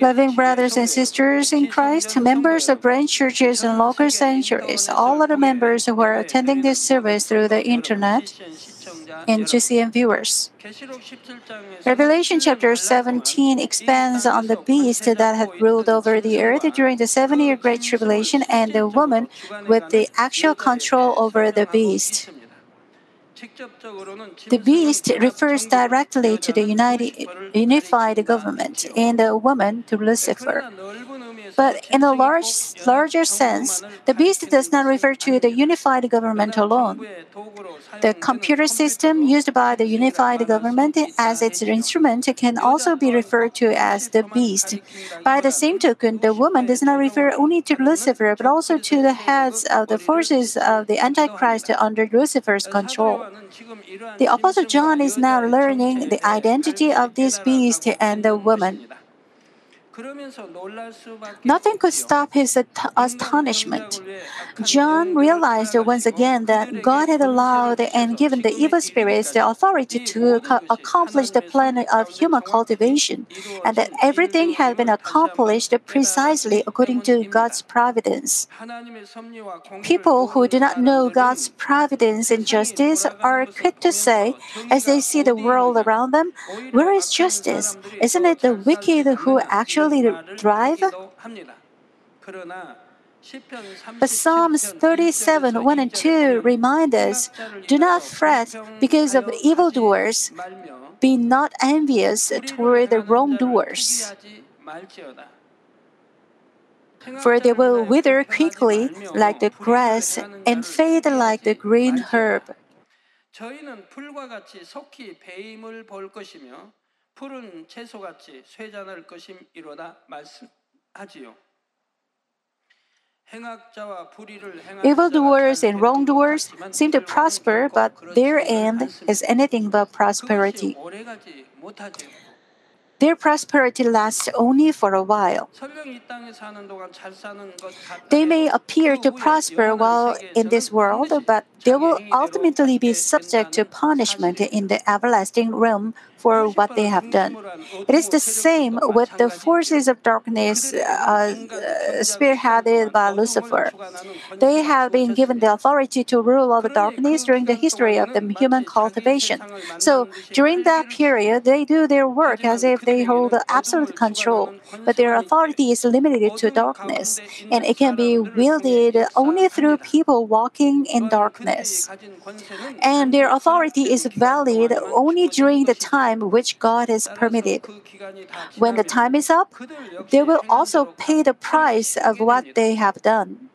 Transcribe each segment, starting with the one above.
Loving brothers and sisters in Christ, members of branch churches and local sanctuaries, all other members who are attending this service through the internet, and GCN viewers. Revelation chapter 17 expands on the beast that had ruled over the earth during the seven year Great Tribulation and the woman with the actual control over the beast. The beast refers directly to the united, unified government and the woman to Lucifer. But in a large, larger sense, the beast does not refer to the unified government alone. The computer system used by the unified government as its instrument can also be referred to as the beast. By the same token, the woman does not refer only to Lucifer but also to the heads of the forces of the Antichrist under Lucifer's control. The Apostle John is now learning the identity of this beast and the woman. Nothing could stop his astonishment. John realized once again that God had allowed and given the evil spirits the authority to accomplish the plan of human cultivation, and that everything had been accomplished precisely according to God's providence. People who do not know God's providence and justice are quick to say, as they see the world around them, Where is justice? Isn't it the wicked who actually thrive? But Psalms 37 1 and 2 remind us do not fret because of evildoers, be not envious toward the wrongdoers. For they will wither quickly like the grass and fade like the green herb. 저희는 풀과 같이 속히 배임을 볼 것이며 푸른 채소같이 쇠잔할 것임이로다 말씀하지요. Evildoers and wrongdoers seem to prosper, but their end is anything but prosperity. Their prosperity lasts only for a while. They may appear to prosper while in this world, but they will ultimately be subject to punishment in the everlasting realm for what they have done. It is the same with the forces of darkness uh, spearheaded by Lucifer. They have been given the authority to rule over darkness during the history of the human cultivation. So during that period, they do their work as if they hold absolute control, but their authority is limited to darkness, and it can be wielded only through people walking in darkness. And their authority is valid only during the time time which God has permitted. When the time is up, they will also pay the price of what they have done.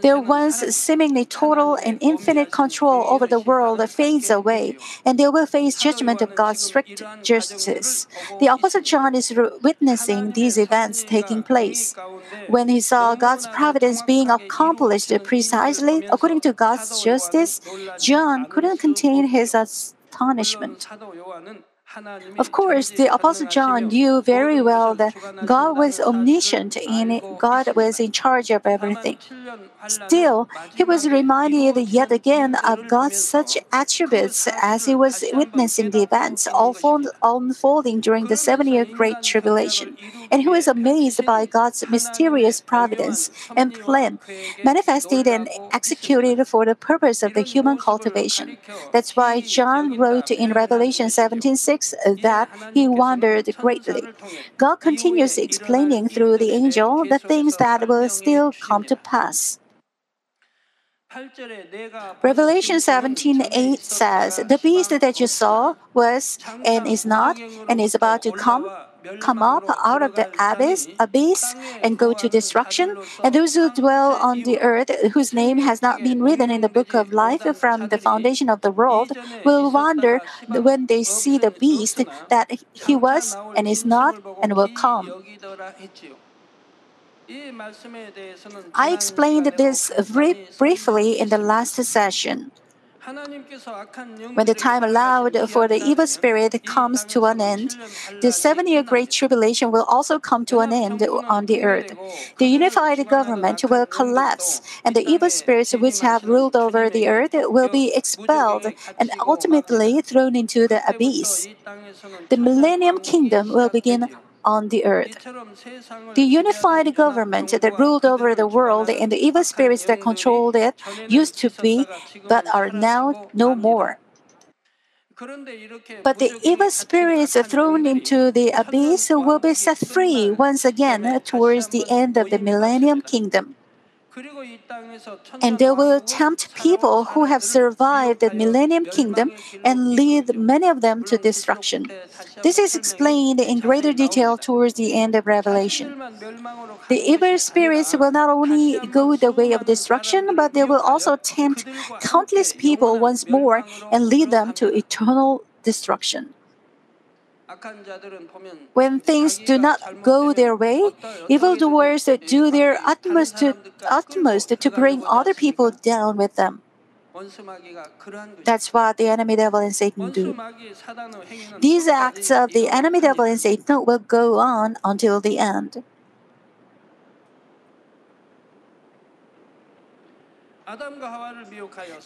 Their once seemingly total and infinite control over the world fades away, and they will face judgment of God's strict justice. The Apostle John is witnessing these events taking place. When he saw God's providence being accomplished precisely according to God's justice, John couldn't contain his astonishment. Of course, the Apostle John knew very well that God was omniscient and God was in charge of everything. Still, he was reminded yet again of God's such attributes as he was witnessing the events unfolding during the seven year Great Tribulation. And he was amazed by God's mysterious providence and plan, manifested and executed for the purpose of the human cultivation. That's why John wrote in Revelation 17 6 Uh, that he wondered greatly. God continues explaining through the angel the things that will still come to pass. Revelation 17 8 says, The beast that you saw was and is not and is about to come come up out of the abyss, abyss and go to destruction, and those who dwell on the earth, whose name has not been written in the book of life from the foundation of the world, will wonder when they see the beast that he was and is not and will come. I explained this briefly in the last session. When the time allowed for the evil spirit comes to an end, the seven year Great Tribulation will also come to an end on the earth. The unified government will collapse, and the evil spirits which have ruled over the earth will be expelled and ultimately thrown into the abyss. The millennium kingdom will begin on the earth. The unified government that ruled over the world and the evil spirits that controlled it used to be, but are now no more. But the evil spirits thrown into the abyss will be set free once again towards the end of the millennium kingdom. And they will tempt people who have survived the millennium kingdom and lead many of them to destruction. This is explained in greater detail towards the end of Revelation. The evil spirits will not only go the way of destruction, but they will also tempt countless people once more and lead them to eternal destruction. When things do not go their way, evildoers do their utmost to, utmost to bring other people down with them. That's what the enemy devil and Satan do. These acts of the enemy devil and Satan will go on until the end.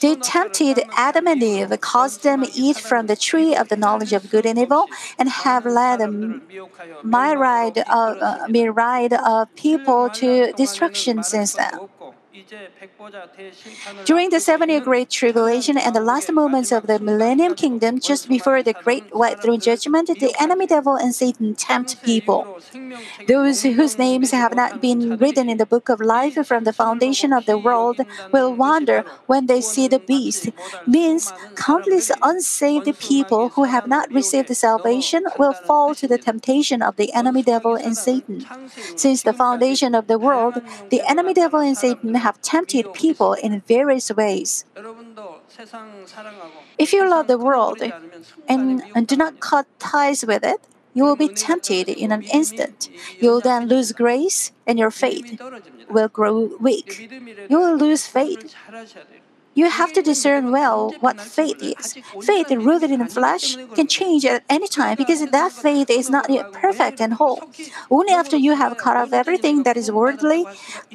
They tempted Adam and Eve, caused them to eat from the tree of the knowledge of good and evil, and have led a myriad of, uh, myriad of people to destruction since then. During the seven year Great Tribulation and the last moments of the Millennium Kingdom, just before the Great White Throne Judgment, the enemy devil and Satan tempt people. Those whose names have not been written in the book of life from the foundation of the world will wonder when they see the beast. Means countless unsaved people who have not received salvation will fall to the temptation of the enemy devil and Satan. Since the foundation of the world, the enemy devil and Satan have tempted people in various ways. If you love the world and, and do not cut ties with it, you will be tempted in an instant. You will then lose grace and your faith will grow weak. You will lose faith. You have to discern well what faith is. Faith rooted in the flesh can change at any time because that faith is not yet perfect and whole. Only after you have cut off everything that is worldly,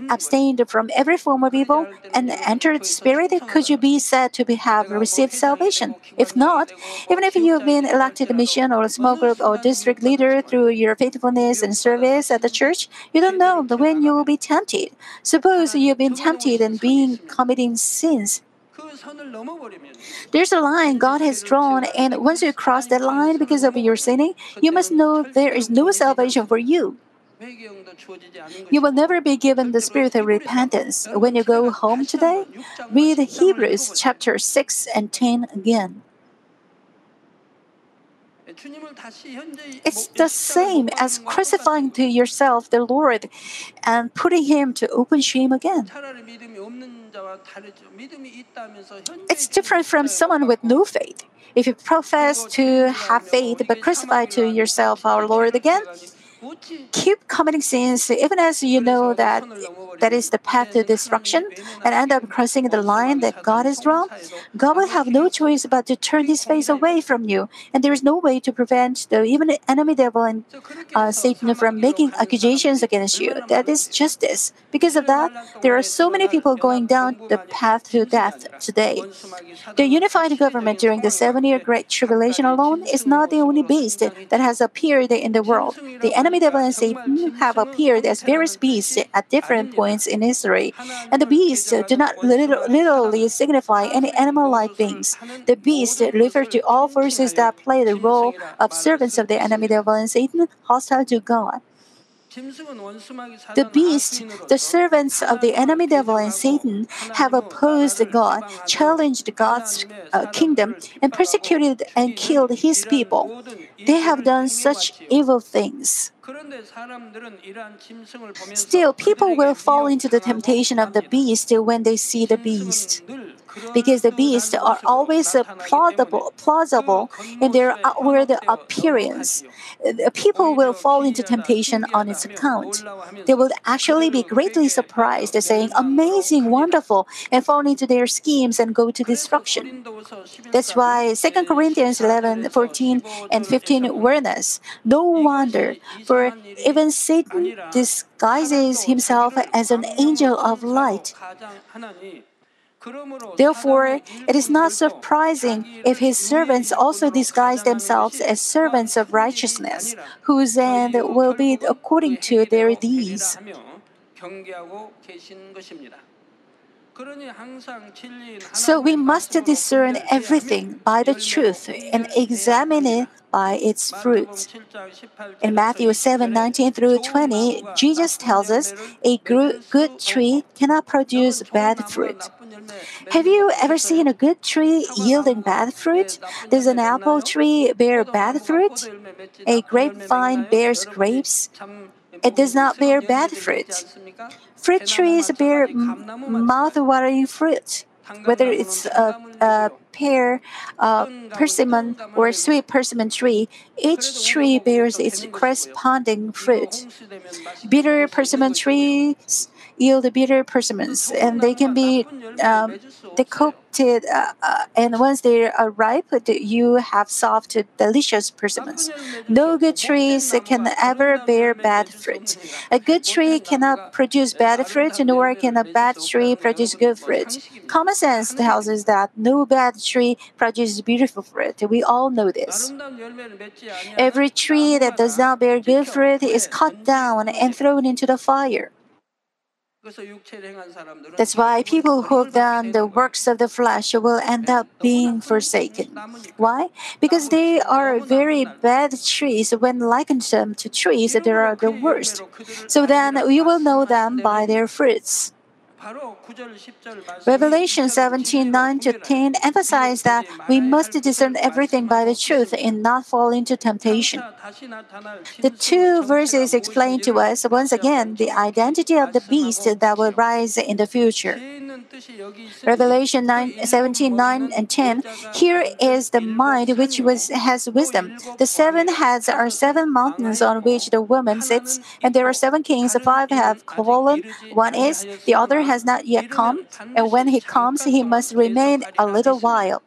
abstained from every form of evil, and entered Spirit could you be said to be, have received salvation. If not, even if you have been elected a mission or a small group or district leader through your faithfulness and service at the church, you don't know when you will be tempted. Suppose you've been tempted and being committing sins. There's a line God has drawn, and once you cross that line because of your sinning, you must know there is no salvation for you. You will never be given the spirit of repentance. When you go home today, read Hebrews chapter 6 and 10 again. It's the same as crucifying to yourself the Lord and putting Him to open shame again. It's different from someone with no faith. If you profess to have faith but crucify to yourself our Lord again, keep committing sins even as you know that that is the path to destruction and end up crossing the line that God has drawn, God will have no choice but to turn his face away from you. And there is no way to prevent the even enemy devil and uh, Satan from making accusations against you. That is justice. Because of that, there are so many people going down the path to death today. The unified government during the seven year Great Tribulation alone is not the only beast that has appeared in the world. The enemy devil and Satan have appeared as various beasts at different points in history. And the beasts do not literally signify any animal like beings. The beasts refer to all forces that play the role of servants of the enemy devil and Satan, hostile to God. The beast, the servants of the enemy devil and Satan, have opposed God, challenged God's uh, kingdom, and persecuted and killed his people. They have done such evil things. Still, people will fall into the temptation of the beast when they see the beast. Because the beasts are always plausible, plausible in their outward appearance. People will fall into temptation on its account. They will actually be greatly surprised, saying, Amazing, wonderful, and fall into their schemes and go to destruction. That's why 2 Corinthians 11, 14, and 15 warn us. No wonder, for even Satan disguises himself as an angel of light. Therefore, it is not surprising if his servants also disguise themselves as servants of righteousness, whose end will be according to their deeds. So we must discern everything by the truth and examine it by its fruit. In Matthew 7 19 through 20, Jesus tells us a good tree cannot produce bad fruit. Have you ever seen a good tree yielding bad fruit? Does an apple tree bear bad fruit? A grapevine bears grapes? It does not bear bad fruit. Fruit trees bear mouth-watering fruit, whether it's a, a pear, a persimmon, or a sweet persimmon tree. Each tree bears its corresponding fruit. Bitter persimmon trees yield bitter persimmons, and they can be um, decocted. Uh, uh, and once they are ripe, you have soft, delicious persimmons. No good trees can ever bear bad fruit. A good tree cannot produce bad fruit, nor can a bad tree produce good fruit. Common sense tells us that no bad tree produces beautiful fruit. We all know this. Every tree that does not bear good fruit is cut down and thrown into the fire. That's why people who have done the works of the flesh will end up being forsaken. Why? Because they are very bad trees when likened them to trees they are the worst. So then we will know them by their fruits. Revelation 17 9 to 10 emphasize that we must discern everything by the truth and not fall into temptation. The two verses explain to us once again the identity of the beast that will rise in the future. Revelation 9, 17 9 and 10 Here is the mind which was, has wisdom. The seven heads are seven mountains on which the woman sits, and there are seven kings. Five have fallen, one is, the other has not yet come, and when he comes, he must remain a little while.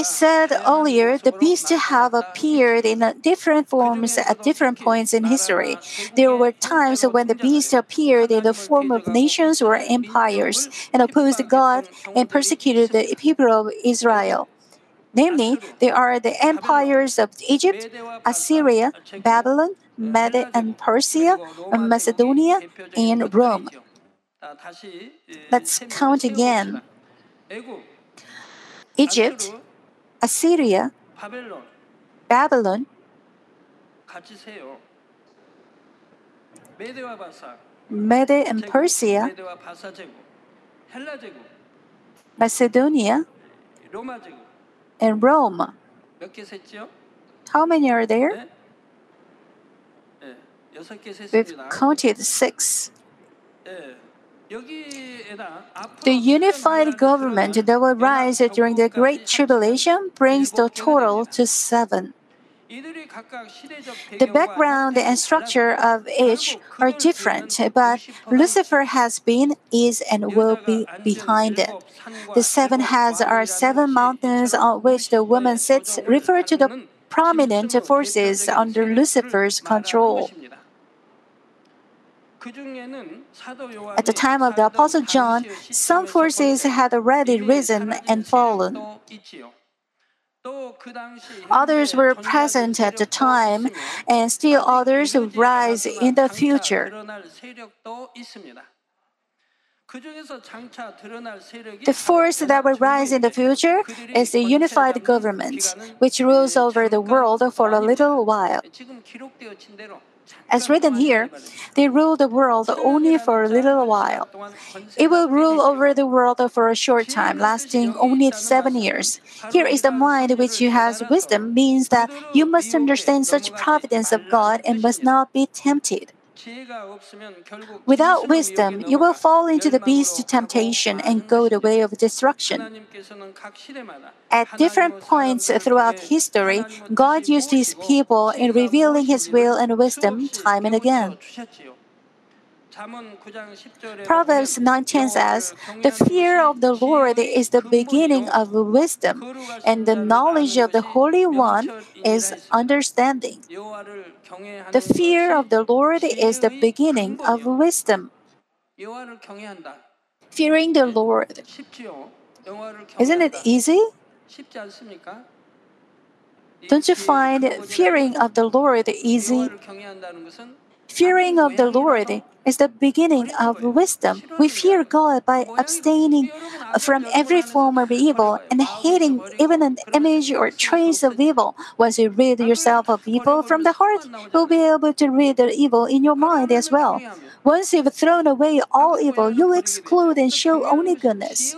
I said earlier the beasts have appeared in different forms at different points in history. There were times when the beast appeared in the form of nations or empires and opposed God and persecuted the people of Israel. Namely, they are the empires of Egypt, Assyria, Babylon, Mede and Persia, Macedonia, and Rome. Let's count again. Egypt, Assyria, Babylon, Mede and Persia, Macedonia, and Rome. How many are there? We've counted six. The unified government that will rise during the Great Tribulation brings the total to seven. The background and structure of each are different, but Lucifer has been, is, and will be behind it. The seven heads are seven mountains on which the woman sits, refer to the prominent forces under Lucifer's control. At the time of the Apostle John, some forces had already risen and fallen. Others were present at the time, and still others will rise in the future. The force that will rise in the future is the unified government, which rules over the world for a little while. As written here, they rule the world only for a little while. It will rule over the world for a short time, lasting only seven years. Here is the mind which has wisdom, means that you must understand such providence of God and must not be tempted. Without wisdom, you will fall into the beast temptation and go the way of destruction. At different points throughout history, God used his people in revealing his will and wisdom time and again. Proverbs 19 says, The fear of the Lord is the beginning of wisdom, and the knowledge of the Holy One is understanding. The fear of the Lord is the beginning of wisdom. Fearing the Lord. Isn't it easy? Don't you find fearing of the Lord easy? Fearing of the Lord is the beginning of wisdom. We fear God by abstaining from every form of evil and hating even an image or trace of evil. Once you rid yourself of evil from the heart, you'll be able to rid the evil in your mind as well. Once you've thrown away all evil, you'll exclude and show only goodness.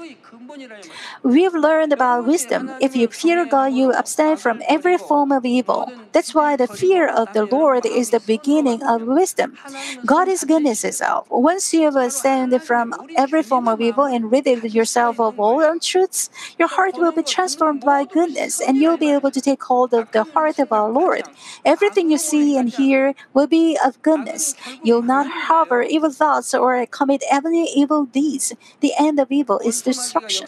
We've learned about wisdom. If you fear God, you abstain from every form of evil. That's why the fear of the Lord is the beginning of wisdom. God is goodness itself. Once you have abstained from every form of evil and rid yourself of all untruths, your heart will be transformed by goodness and you'll be able to take hold of the heart of our Lord. Everything you see and hear will be of goodness. You'll not harbor evil thoughts or commit any evil deeds. The end of evil is destruction.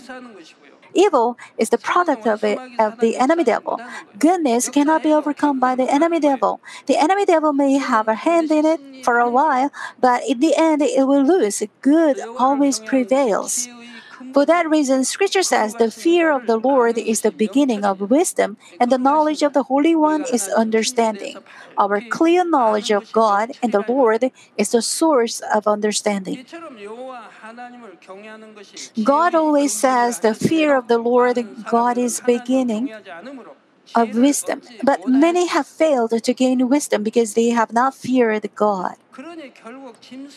Evil is the product of, it, of the enemy devil. Goodness cannot be overcome by the enemy devil. The enemy devil may have a hand in it for a while, but in the end it will lose. Good always prevails. For that reason, Scripture says the fear of the Lord is the beginning of wisdom, and the knowledge of the Holy One is understanding. Our clear knowledge of God and the Lord is the source of understanding. God always says the fear of the Lord God is beginning of wisdom, but many have failed to gain wisdom because they have not feared God.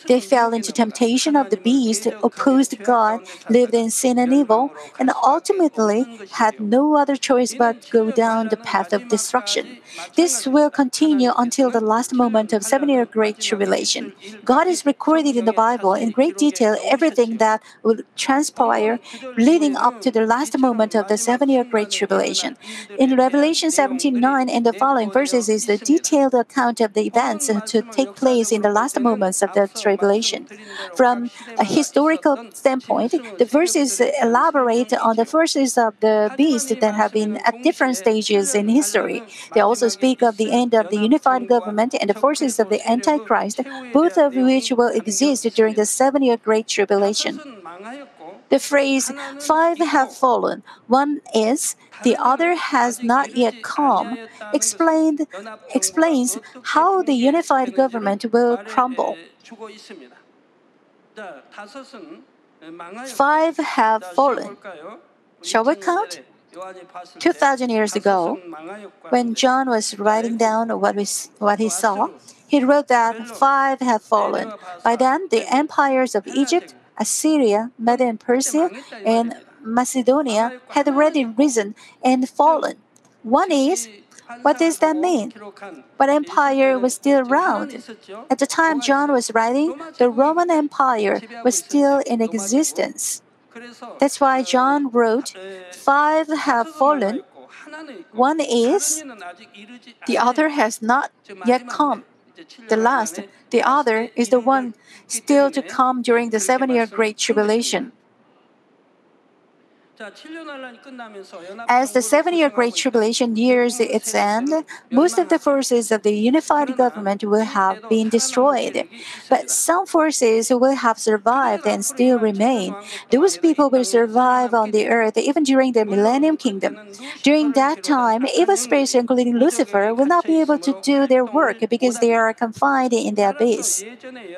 They fell into temptation of the beast, opposed God, lived in sin and evil, and ultimately had no other choice but go down the path of destruction. This will continue until the last moment of seven year great tribulation. God is recorded in the Bible in great detail everything that will transpire leading up to the last moment of the seven year great tribulation. In Revelation 17 9 and the following verses is the detailed account of the events to take place in the last moments of the tribulation. From a historical standpoint, the verses elaborate on the forces of the beast that have been at different stages in history. They also speak of the end of the unified government and the forces of the Antichrist, both of which will exist during the seven year Great Tribulation. The phrase five have fallen, one is, the other has not yet come, explained, explains how the unified government will crumble. Five have fallen. Shall we count? 2,000 years ago, when John was writing down what, we, what he saw, he wrote that five have fallen. By then, the empires of Egypt, Assyria, Media and Persia, and Macedonia had already risen and fallen. One is, what does that mean? What empire was still around? At the time John was writing, the Roman Empire was still in existence. That's why John wrote, Five have fallen, one is, the other has not yet come. The last, the other, is the one still to come during the seven year Great Tribulation. As the seven year Great Tribulation nears its end, most of the forces of the unified government will have been destroyed. But some forces will have survived and still remain. Those people will survive on the earth even during the Millennium Kingdom. During that time, evil spirits, including Lucifer, will not be able to do their work because they are confined in the abyss.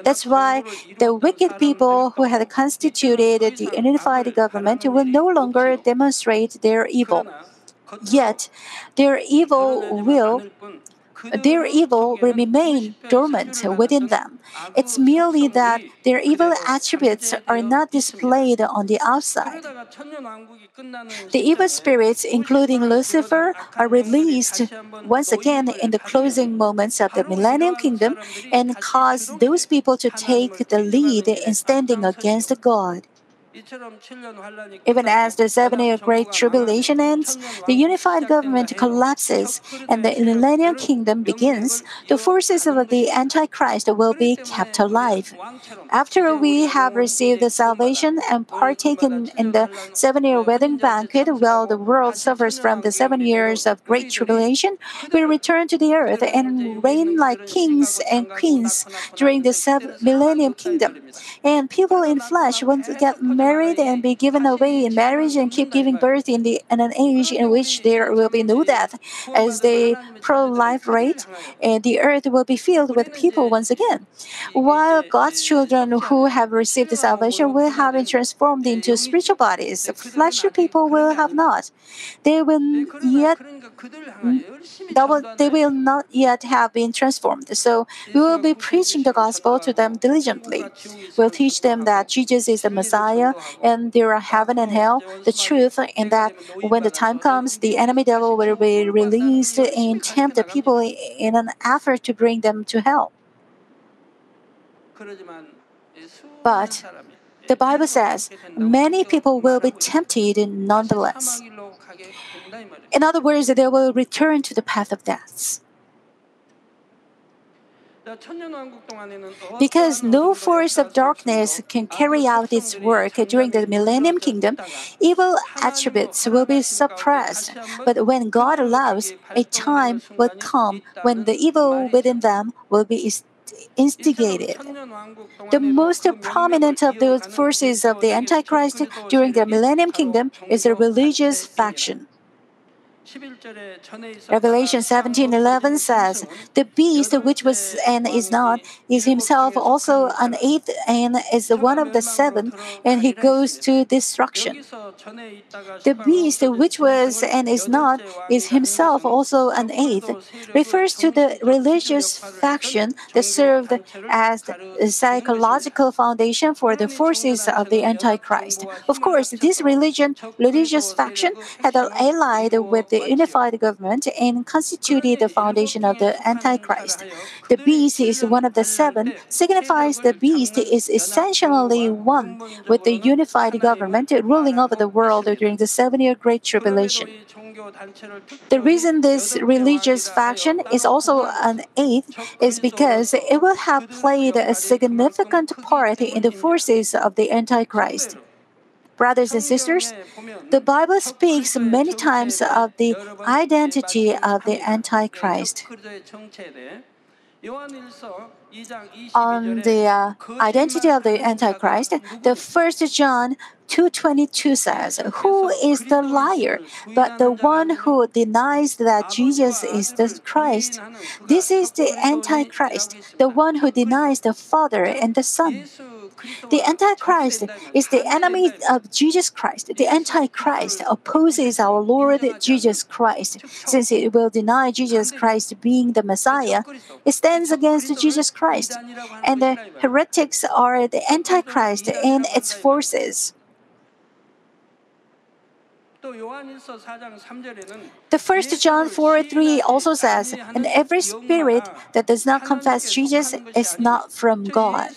That's why the wicked people who had constituted the unified government will no longer demonstrate their evil. Yet, their evil will their evil will remain dormant within them. It's merely that their evil attributes are not displayed on the outside. The evil spirits, including Lucifer, are released once again in the closing moments of the millennium kingdom and cause those people to take the lead in standing against God. Even as the seven year Great Tribulation ends, the unified government collapses, and the millennial kingdom begins, the forces of the Antichrist will be kept alive. After we have received the salvation and partaken in the seven year wedding banquet while the world suffers from the seven years of Great Tribulation, we return to the earth and reign like kings and queens during the seven millennium kingdom. And people in flesh will get married married and be given away in marriage and keep giving birth in, the, in an age in which there will be no death. As they rate, and the earth will be filled with people once again. While God's children who have received salvation will have been transformed into spiritual bodies, fleshly people will have not. They will yet they will not yet have been transformed. So we will be preaching the gospel to them diligently. We'll teach them that Jesus is the Messiah and there are heaven and hell, the truth, and that when the time comes, the enemy devil will be released and tempt the people in an effort to bring them to hell. But the Bible says many people will be tempted nonetheless. In other words, they will return to the path of death. Because no force of darkness can carry out its work during the millennium kingdom, evil attributes will be suppressed. But when God allows, a time will come when the evil within them will be instigated. The most prominent of those forces of the Antichrist during the millennium kingdom is a religious faction. Revelation 17:11 says, "The beast which was and is not is himself also an eighth and is one of the seven, and he goes to destruction." The beast which was and is not is himself also an eighth refers to the religious faction that served as the psychological foundation for the forces of the Antichrist. Of course, this religion religious faction had allied with the unified government and constituted the foundation of the Antichrist. The beast is one of the seven, signifies the beast is essentially one with the unified government ruling over the world during the seven year Great Tribulation. The reason this religious faction is also an eighth is because it will have played a significant part in the forces of the Antichrist. Brothers and sisters, the Bible speaks many times of the identity of the Antichrist. On the uh, identity of the Antichrist, the first John 2:22 says, "Who is the liar but the one who denies that Jesus is the Christ? This is the Antichrist, the one who denies the Father and the Son." The Antichrist is the enemy of Jesus Christ. The Antichrist opposes our Lord Jesus Christ. Since it will deny Jesus Christ being the Messiah, it stands against Jesus Christ. And the heretics are the Antichrist and its forces. The first John 4 3 also says, And every spirit that does not confess Jesus is not from God.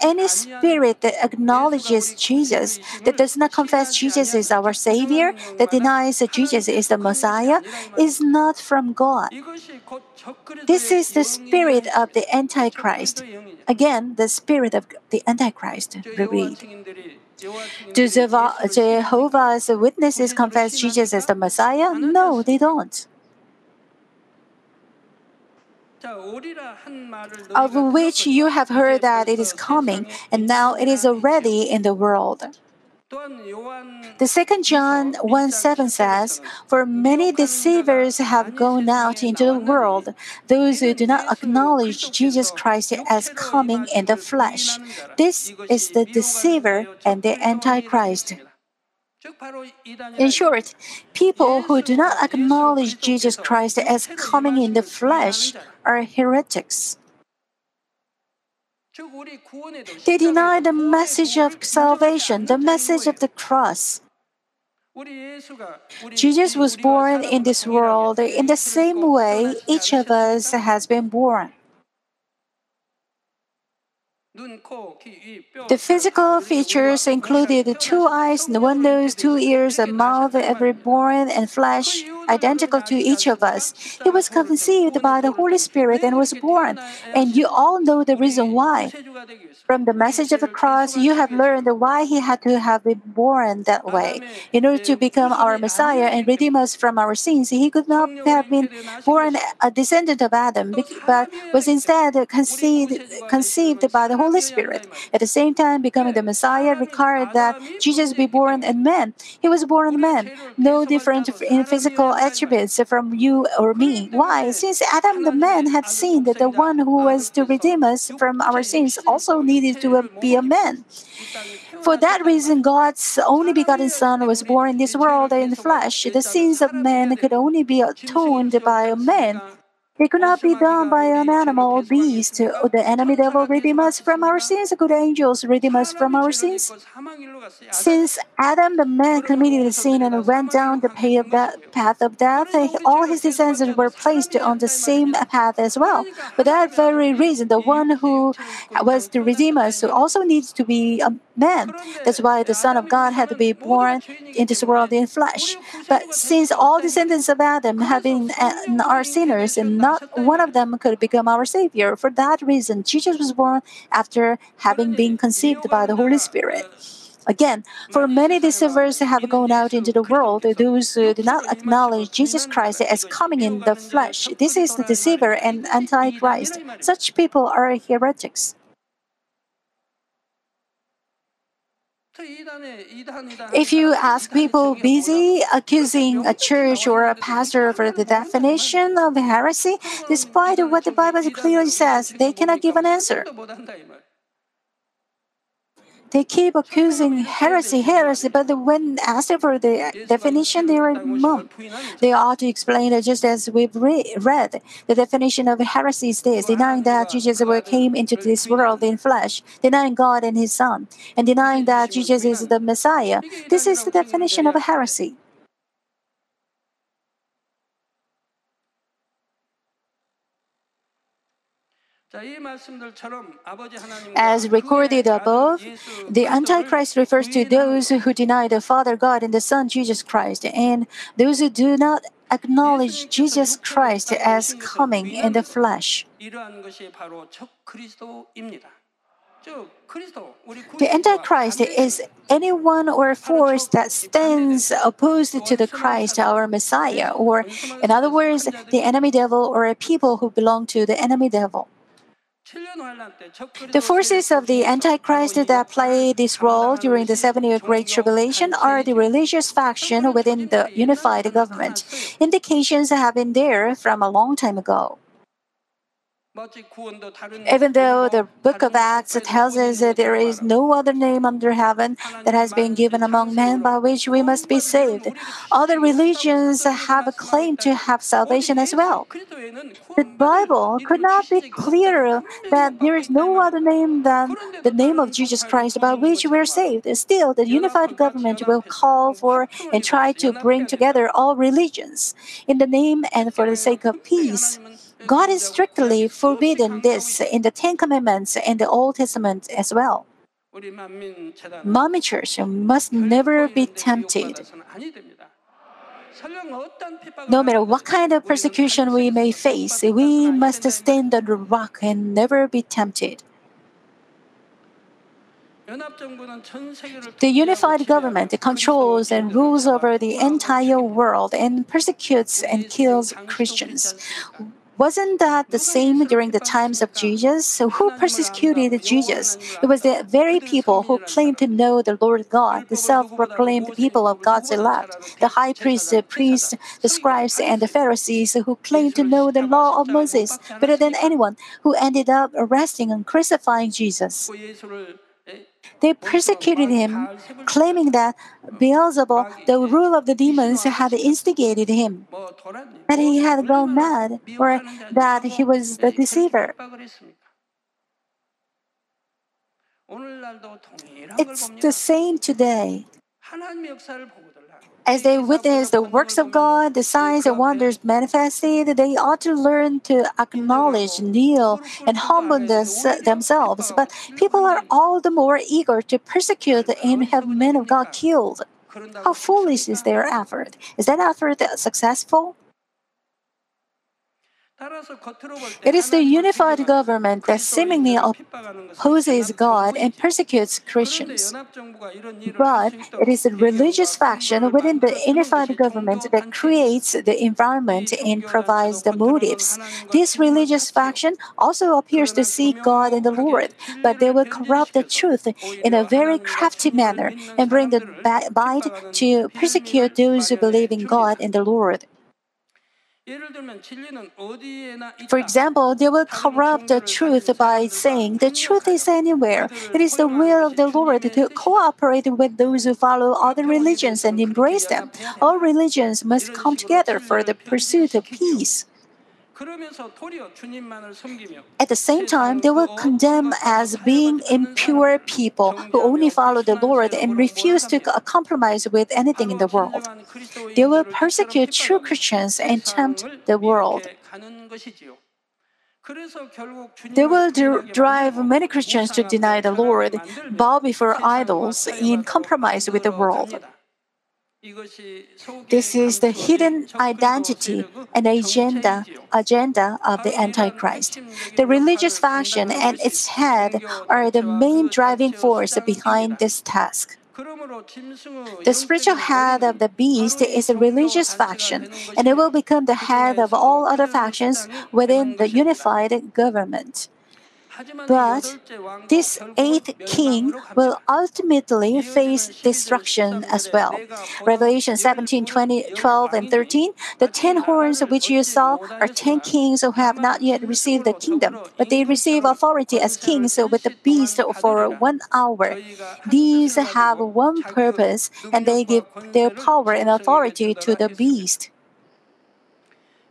Any spirit that acknowledges Jesus, that does not confess Jesus is our Savior, that denies that Jesus is the Messiah, is not from God. This is the spirit of the Antichrist. Again, the spirit of the Antichrist. We read. Do Jehovah's Witnesses confess Jesus as the Messiah? No, they don't. Of which you have heard that it is coming, and now it is already in the world. The second John 1 7 says, For many deceivers have gone out into the world, those who do not acknowledge Jesus Christ as coming in the flesh. This is the deceiver and the antichrist. In short, people who do not acknowledge Jesus Christ as coming in the flesh are heretics. They deny the message of salvation, the message of the cross. Jesus was born in this world in the same way each of us has been born. The physical features included two eyes, one nose, two ears, a mouth, every bone, and flesh identical to each of us. He was conceived by the Holy Spirit and was born. And you all know the reason why. From the message of the cross, you have learned why he had to have been born that way. In order to become our Messiah and redeem us from our sins, he could not have been born a descendant of Adam, but was instead conceived, conceived by the Holy Spirit. At the same time, becoming the Messiah required that Jesus be born a man. He was born a man, no different in physical attributes from you or me. Why? Since Adam the man had sinned, that the one who was to redeem us from our sins also needed to be a man. For that reason, God's only begotten Son was born in this world in the flesh. The sins of man could only be atoned by a man. It could not be done by an animal or beast. The enemy devil redeem us from our sins. Good angels redeem us from our sins. Since Adam the man committed the sin and went down the path of death- path of death, all his descendants were placed on the same path as well. For that very reason, the one who was to redeem us also needs to be a man. That's why the Son of God had to be born in this world in flesh. But since all descendants of Adam have been and are sinners, and not one of them could become our Savior, for that reason, Jesus was born after having been conceived by the Holy Spirit. Again, for many deceivers have gone out into the world, those who do not acknowledge Jesus Christ as coming in the flesh. This is the deceiver and antichrist. Such people are heretics. If you ask people busy accusing a church or a pastor for the definition of heresy, despite what the Bible clearly says, they cannot give an answer. They keep accusing heresy, heresy, but when asked for the definition, they are mum. They ought to explain it just as we've re- read. The definition of heresy is this denying that Jesus came into this world in flesh, denying God and His Son, and denying that Jesus is the Messiah. This is the definition of heresy. As recorded above, the Antichrist refers to those who deny the Father God and the Son Jesus Christ, and those who do not acknowledge Jesus Christ as coming in the flesh. The Antichrist is anyone or force that stands opposed to the Christ, our Messiah, or, in other words, the enemy devil or a people who belong to the enemy devil. The forces of the Antichrist that play this role during the seven year Great Tribulation are the religious faction within the unified government. Indications have been there from a long time ago. Even though the book of Acts tells us that there is no other name under heaven that has been given among men by which we must be saved, other religions have a claim to have salvation as well. The Bible could not be clearer that there is no other name than the name of Jesus Christ by which we are saved. Still, the unified government will call for and try to bring together all religions in the name and for the sake of peace. God is strictly forbidden this in the Ten Commandments and the Old Testament as well. Manmin Church must never be tempted. No matter what kind of persecution we may face, we must stand on the rock and never be tempted. The unified government controls and rules over the entire world and persecutes and kills Christians. Wasn't that the same during the times of Jesus? So who persecuted Jesus? It was the very people who claimed to know the Lord God, the self proclaimed people of God's elect, the high priests, the priests, the scribes, and the Pharisees who claimed to know the law of Moses better than anyone, who ended up arresting and crucifying Jesus. They persecuted him, claiming that Beelzebub, the ruler of the demons, had instigated him, that he had gone mad, or that he was the deceiver. It's the same today. As they witness the works of God, the signs and wonders manifested, they ought to learn to acknowledge, kneel, and humble themselves. But people are all the more eager to persecute and have men of God killed. How foolish is their effort? Is that effort successful? It is the unified government that seemingly opposes God and persecutes Christians. But it is the religious faction within the unified government that creates the environment and provides the motives. This religious faction also appears to seek God and the Lord, but they will corrupt the truth in a very crafty manner and bring the bite to persecute those who believe in God and the Lord. For example, they will corrupt the truth by saying the truth is anywhere. It is the will of the Lord to cooperate with those who follow other religions and embrace them. All religions must come together for the pursuit of peace. At the same time, they will condemn as being impure people who only follow the Lord and refuse to compromise with anything in the world. They will persecute true Christians and tempt the world. They will dr- drive many Christians to deny the Lord, bow before idols, and compromise with the world. This is the hidden identity and agenda agenda of the Antichrist. The religious faction and its head are the main driving force behind this task. The spiritual head of the beast is a religious faction, and it will become the head of all other factions within the unified government. But this eighth king will ultimately face destruction as well. Revelation 17, 20, 12, and 13 The ten horns which you saw are ten kings who have not yet received the kingdom, but they receive authority as kings with the beast for one hour. These have one purpose, and they give their power and authority to the beast.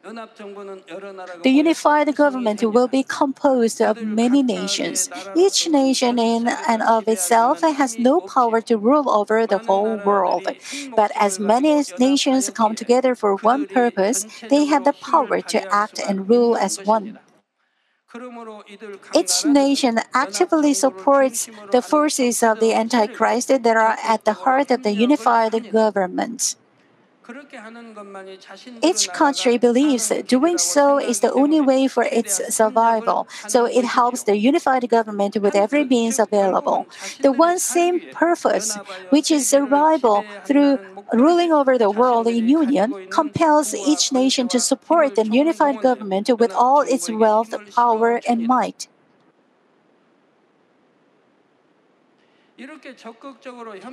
The unified government will be composed of many nations. Each nation in and of itself has no power to rule over the whole world. But as many nations come together for one purpose, they have the power to act and rule as one. Each nation actively supports the forces of the Antichrist that are at the heart of the unified government. Each country believes doing so is the only way for its survival, so it helps the unified government with every means available. The one same purpose, which is survival through ruling over the world in union, compels each nation to support the unified government with all its wealth, power, and might.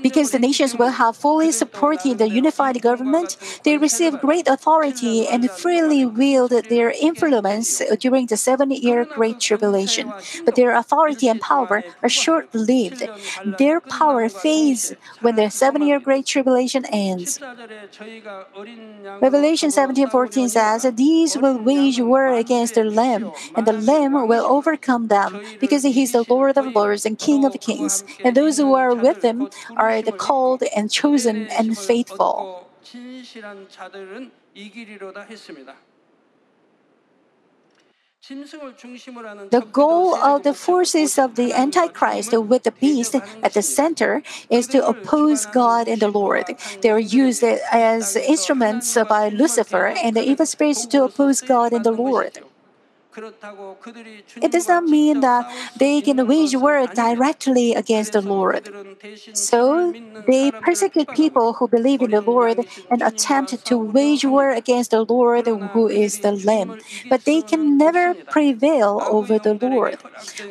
Because the nations will have fully supported the unified government, they receive great authority and freely wield their influence during the seven year Great Tribulation. But their authority and power are short lived. Their power fades when the seven year Great Tribulation ends. Revelation 17:14 says, These will wage war against the Lamb, and the Lamb will overcome them, because he is the Lord of lords and King of kings. And those who are with him are the called and chosen and faithful. The goal of the forces of the Antichrist with the beast at the center is to oppose God and the Lord. They are used as instruments by Lucifer and the evil spirits to oppose God and the Lord. It does not mean that they can wage war directly against the Lord. So, they persecute people who believe in the Lord and attempt to wage war against the Lord who is the Lamb. But they can never prevail over the Lord.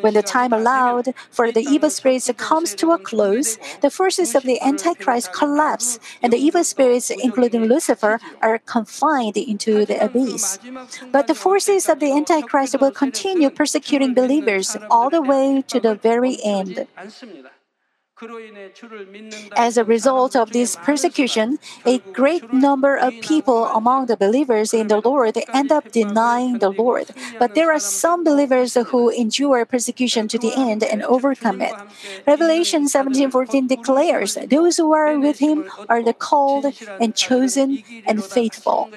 When the time allowed for the evil spirits comes to a close, the forces of the Antichrist collapse, and the evil spirits, including Lucifer, are confined into the abyss. But the forces of the Antichrist Christ will continue persecuting believers all the way to the very end. As a result of this persecution, a great number of people among the believers in the Lord end up denying the Lord. But there are some believers who endure persecution to the end and overcome it. Revelation 17:14 declares, "Those who are with him are the called and chosen and faithful."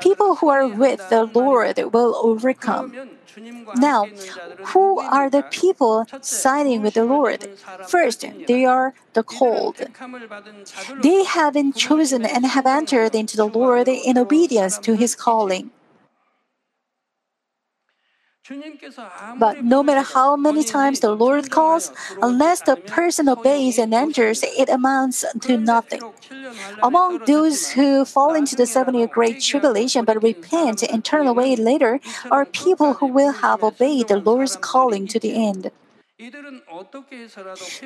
People who are with the Lord will overcome. Now, who are the people siding with the Lord? First, they are the called. They have been chosen and have entered into the Lord in obedience to his calling. But no matter how many times the Lord calls, unless the person obeys and enters, it amounts to nothing. Among those who fall into the seven year great tribulation but repent and turn away later are people who will have obeyed the Lord's calling to the end.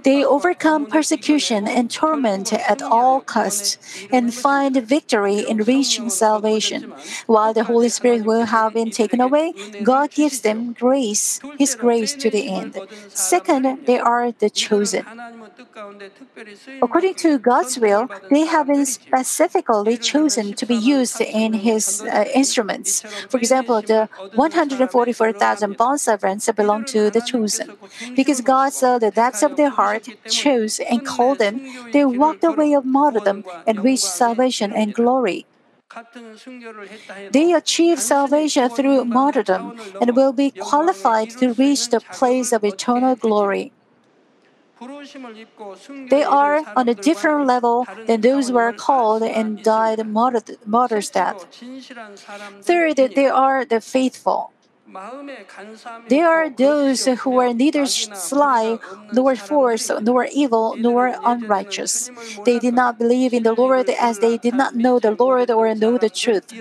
They overcome persecution and torment at all costs and find victory in reaching salvation. While the Holy Spirit will have been taken away, God gives them grace, His grace to the end. Second, they are the chosen. According to God's will, they have been specifically chosen to be used in His uh, instruments. For example, the 144,000 bond servants belong to the chosen. Because God saw the depths of their heart, chose, and called them, they walked the way of martyrdom and reached salvation and glory. They achieve salvation through martyrdom and will be qualified to reach the place of eternal glory. They are on a different level than those who are called and died martyr, martyr's death. Third, they are the faithful. They are those who are neither sly, nor false, nor evil, nor unrighteous. They did not believe in the Lord as they did not know the Lord or know the truth.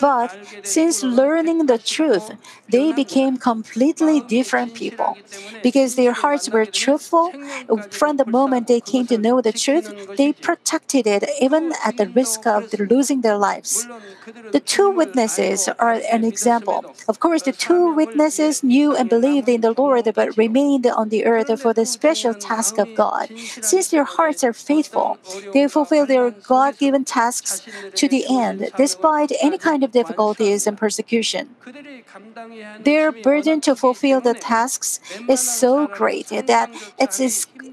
But since learning the truth, they became completely different people. Because their hearts were truthful, from the moment they came to know the truth, they protected it even at the risk of losing their lives. The two witnesses are an example. Of course, the two witnesses knew and believed in the Lord but remained on the earth for the special task of God. Since their hearts are faithful, they fulfill their God given tasks to the end, despite any kind of difficulties and persecution. Their burden to fulfill the tasks is so great that its,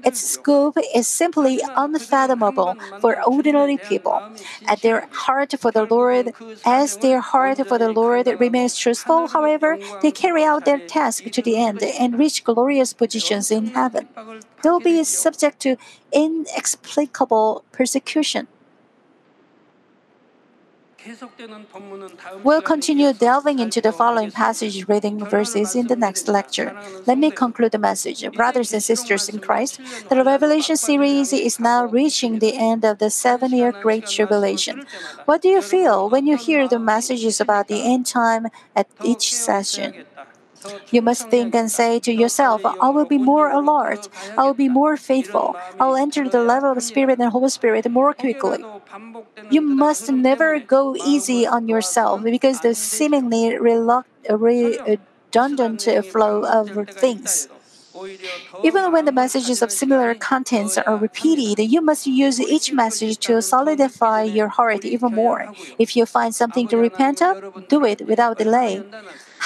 its scope is simply unfathomable for ordinary people. At their heart for the Lord, as their heart for the Lord remains truthful, however, they carry out their task to the end and reach glorious positions in heaven. They'll be subject to inexplicable persecution. We'll continue delving into the following passage reading verses in the next lecture. Let me conclude the message. Brothers and sisters in Christ, the Revelation series is now reaching the end of the seven year Great Tribulation. What do you feel when you hear the messages about the end time at each session? You must think and say to yourself, I will be more alert, I will be more faithful, I will enter the level of Spirit and Holy Spirit more quickly. You must never go easy on yourself because the seemingly redundant flow of things. Even when the messages of similar contents are repeated, you must use each message to solidify your heart even more. If you find something to repent of, do it without delay.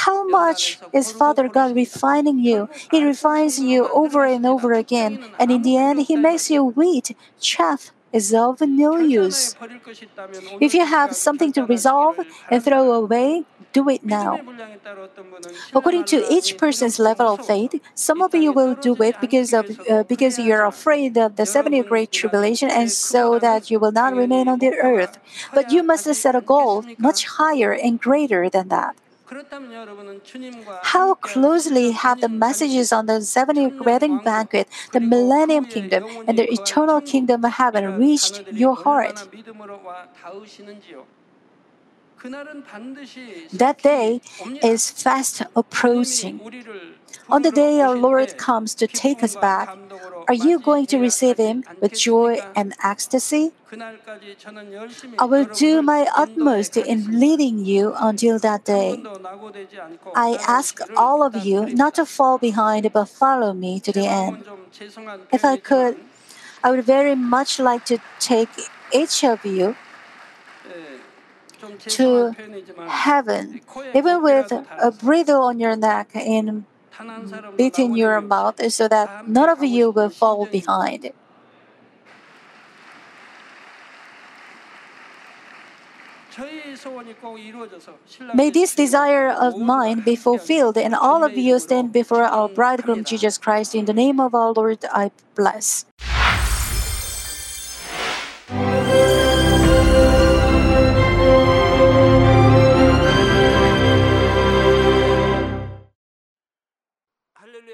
How much is Father God refining you? He refines you over and over again, and in the end, He makes you wheat, chaff is of no use. If you have something to resolve and throw away, do it now. According to each person's level of faith, some of you will do it because of uh, because you're afraid of the seven-year great tribulation, and so that you will not remain on the earth. But you must set a goal much higher and greater than that. How closely have the messages on the seven-year wedding banquet, the millennium kingdom, and the eternal kingdom of heaven reached your heart? That day is fast approaching. On the day our Lord comes to take us back, are you going to receive Him with joy and ecstasy? I will do my utmost in leading you until that day. I ask all of you not to fall behind but follow me to the end. If I could, I would very much like to take each of you to heaven, even with a bridle on your neck and bit in your mouth, so that none of you will fall behind. May this desire of mine be fulfilled, and all of you stand before our bridegroom Jesus Christ. In the name of our Lord, I bless.